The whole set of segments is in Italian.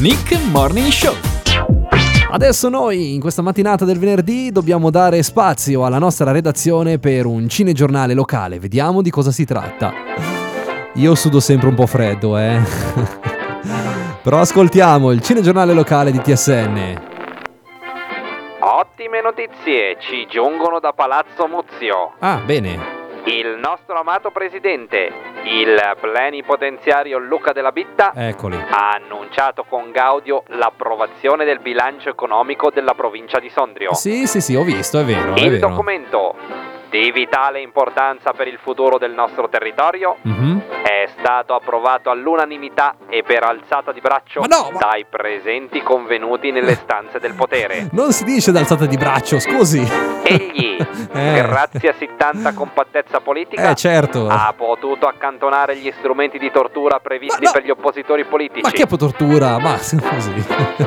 Nick Morning Show. Adesso noi, in questa mattinata del venerdì, dobbiamo dare spazio alla nostra redazione per un cinegiornale locale. Vediamo di cosa si tratta. Io sudo sempre un po' freddo, eh. Però ascoltiamo il cinegiornale locale di TSN. Ottime notizie ci giungono da Palazzo Muzio. Ah, bene. Il nostro amato presidente, il plenipotenziario Luca della Bitta, Eccoli. ha annunciato con Gaudio l'approvazione del bilancio economico della provincia di Sondrio. Sì, sì, sì, ho visto, è vero, è Il vero. documento di vitale importanza per il futuro del nostro territorio Mhm. è stato approvato all'unanimità e per alzata di braccio Ma no, ma- dai presenti convenuti nelle stanze del potere. Non si dice d'alzata di braccio, scusi. Egli, Eh. grazie a sì tanta compattezza politica, Eh, certo. ha potuto accantonare gli strumenti di tortura previsti Ma no. per gli oppositori politici. Ma che tortura? Ma così.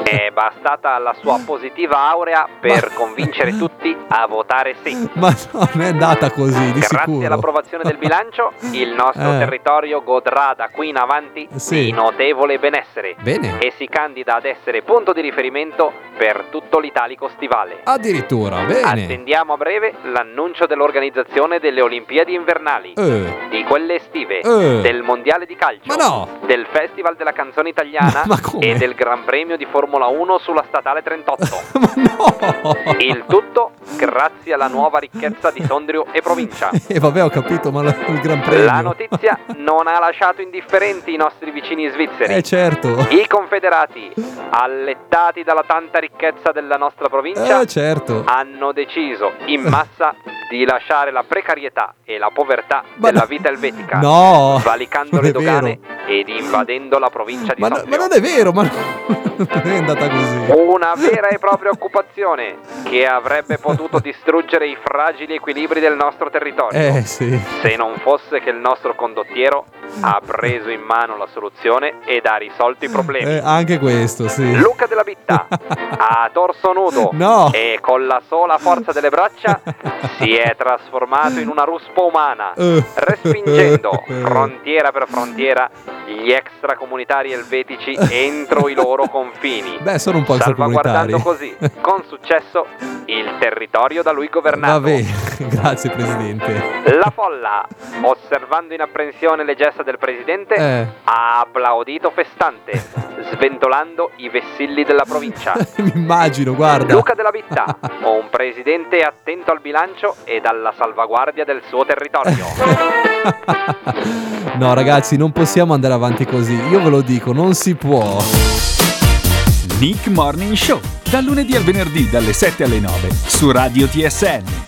È bastata la sua positiva aurea per convincere tutti a votare sì. Ma no, non è andata così, di Grazie sicuro. all'approvazione del bilancio, il nostro Eh. territorio godrà da qui in avanti Sì. di notevole benessere Bene. e si candida ad essere punto di riferimento per tutto l'italico stivale. Addirittura, bene. Attendiamo a breve l'annuncio dell'organizzazione delle Olimpiadi invernali, Eh, di quelle estive, Eh. del mondiale di calcio, no! del Festival della canzone italiana Ma- ma e del Gran Premio di Formula 1 sulla statale 38. ma no! Il tutto grazie alla nuova ricchezza di Sondrio e provincia. E vabbè, ho capito, ma la- il Gran Premio. La notizia non ha lasciato indifferenti i nostri vicini svizzeri. Eh, certo. I confederati, allettati dalla tanta ricchezza della nostra provincia, Eh, certo. hanno deciso in massa di lasciare la precarietà e la povertà Ma della no. vita elvetica, No! valicando le dogane vero. ed invadendo la provincia di Ma, no- ma non è vero, ma non è andata così. Una vera e propria occupazione che avrebbe potuto distruggere i fragili equilibri del nostro territorio. Eh, sì. Se non fosse che il nostro condottiero ha preso in mano la soluzione ed ha risolto i problemi. Eh, anche questo, sì. Luca della Bitta, a torso nudo No. e con la sola forza delle braccia, si è trasformato in una ruspa umana, Eh. respingendo frontiera per frontiera gli extracomunitari elvetici entro i loro confini. Beh, sono un po' salvaguardando così con successo il territorio da lui governato. Vabbè, grazie Presidente. La folla, osservando in apprensione le gesta del presidente, Eh. ha applaudito festante, sventolando i vessilli della provincia. Mi immagino, guarda. Luca della Bitta, un presidente attento al bilancio ed alla salvaguardia del suo territorio. No, ragazzi, non possiamo andare avanti così. Io ve lo dico, non si può. Nick Morning Show. Dal lunedì al venerdì dalle 7 alle 9 su Radio TSN.